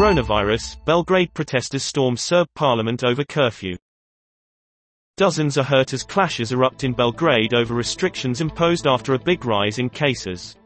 Coronavirus, Belgrade protesters storm Serb parliament over curfew. Dozens are hurt as clashes erupt in Belgrade over restrictions imposed after a big rise in cases.